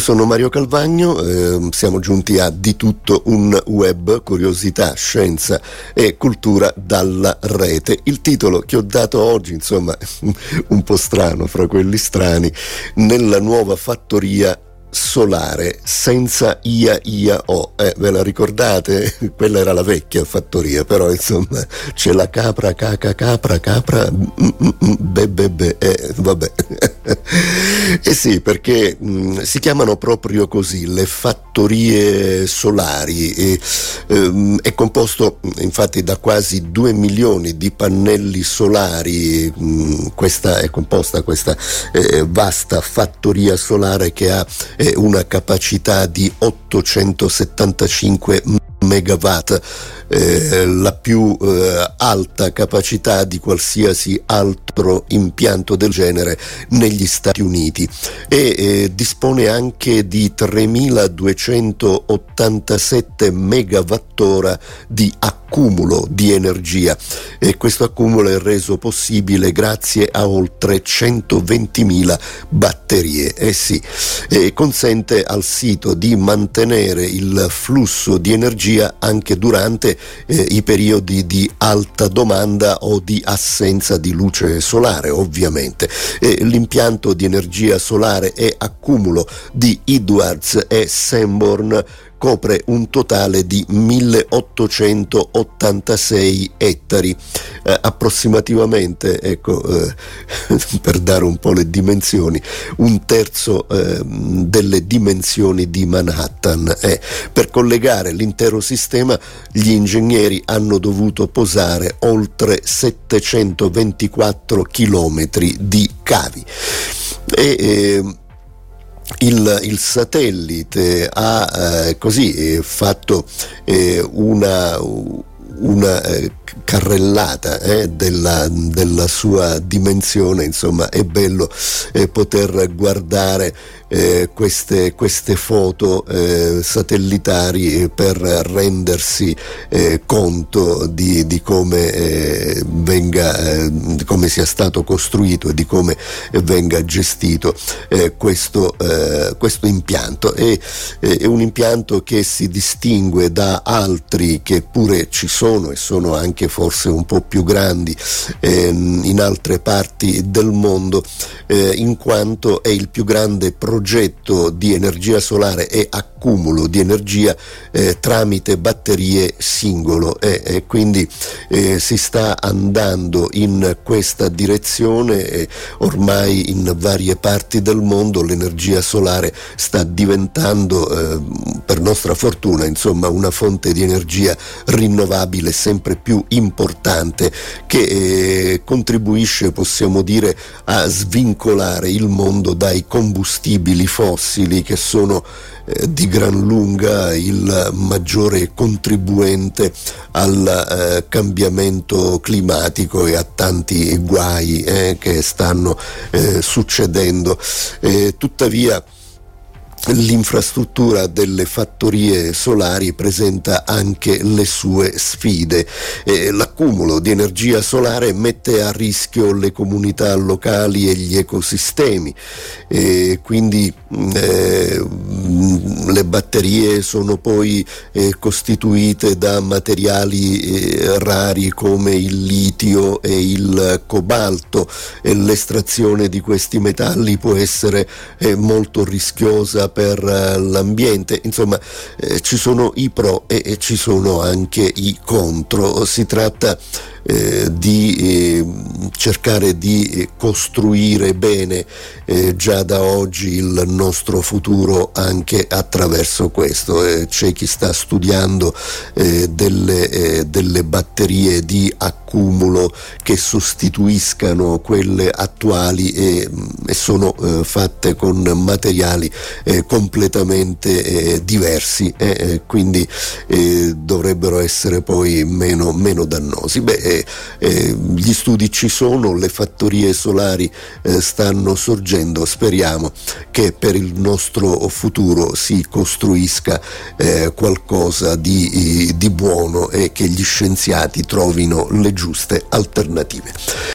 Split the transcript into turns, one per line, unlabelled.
sono Mario Calvagno, eh, siamo giunti a Di tutto un web, curiosità, scienza e cultura dalla rete. Il titolo che ho dato oggi, insomma, un po' strano fra quelli strani, nella nuova fattoria solare senza IA IA O. Eh, ve la ricordate? Quella era la vecchia fattoria, però insomma c'è la capra, caca, capra, capra, mm, mm, mm, be, be, be, eh, vabbè. eh sì, perché mh, si chiamano proprio così le fattorie solari. E, ehm, è composto infatti da quasi 2 milioni di pannelli solari. Mh, questa è composta questa eh, vasta fattoria solare che ha eh, una capacità di 875 megawatt, eh, la più eh, alta capacità di qualsiasi altro impianto del genere negli Stati Uniti e eh, dispone anche di 3287 megawattora di accumulo di energia e questo accumulo è reso possibile grazie a oltre 120.000 batterie. Eh sì, e consente al sito di mantenere il flusso di energia energia anche durante eh, i periodi di alta domanda o di assenza di luce solare, ovviamente. E l'impianto di energia solare e accumulo di Edwards e Sanborn copre un totale di 1886 ettari, eh, approssimativamente, ecco, eh, per dare un po' le dimensioni, un terzo eh, delle dimensioni di Manhattan. per collegare l'intero sistema gli ingegneri hanno dovuto posare oltre 724 chilometri di cavi. E, eh, il, il, satellite ha eh, così eh, fatto eh, una, una eh, carrellata eh, della, della, sua dimensione, insomma è bello eh, poter guardare eh, queste, queste, foto eh, satellitari per rendersi eh, conto di, di come, eh, venga, di come sia stato costruito e di come venga gestito questo, questo, impianto. È, è un impianto che si distingue da altri che pure ci sono e sono anche forse un po' più grandi ehm, in altre parti del mondo, eh, in quanto è il più grande progetto di energia solare e accumulo di energia eh, tramite batterie singolo. E, e quindi eh, si sta andando in questa direzione ormai in varie parti del mondo l'energia solare sta diventando eh, per nostra fortuna insomma una fonte di energia rinnovabile sempre più importante che eh, contribuisce possiamo dire a svincolare il mondo dai combustibili fossili che sono eh, di gran lunga il maggiore contribuente al eh, cambiamento climatico e a tanti guai eh, che stanno eh, succedendo. Eh, tuttavia L'infrastruttura delle fattorie solari presenta anche le sue sfide. Eh, l'accumulo di energia solare mette a rischio le comunità locali e gli ecosistemi, eh, quindi eh, le batterie sono poi eh, costituite da materiali eh, rari come il litio e il cobalto e l'estrazione di questi metalli può essere eh, molto rischiosa per eh, l'ambiente, insomma eh, ci sono i pro e, e, ci sono anche i contro, si tratta eh, di eh, cercare di eh, costruire bene già da oggi il nostro futuro anche attraverso questo. C'è chi sta studiando delle, delle, batterie di accumulo che sostituiscano quelle attuali e, e sono fatte con materiali completamente diversi e quindi dovrebbero essere poi meno, meno dannosi. Beh, eh, eh, gli studi ci sono, le fattorie solari eh, stanno sorgendo, speriamo che per il nostro futuro si costruisca eh, qualcosa di, di buono e che gli scienziati trovino le giuste alternative.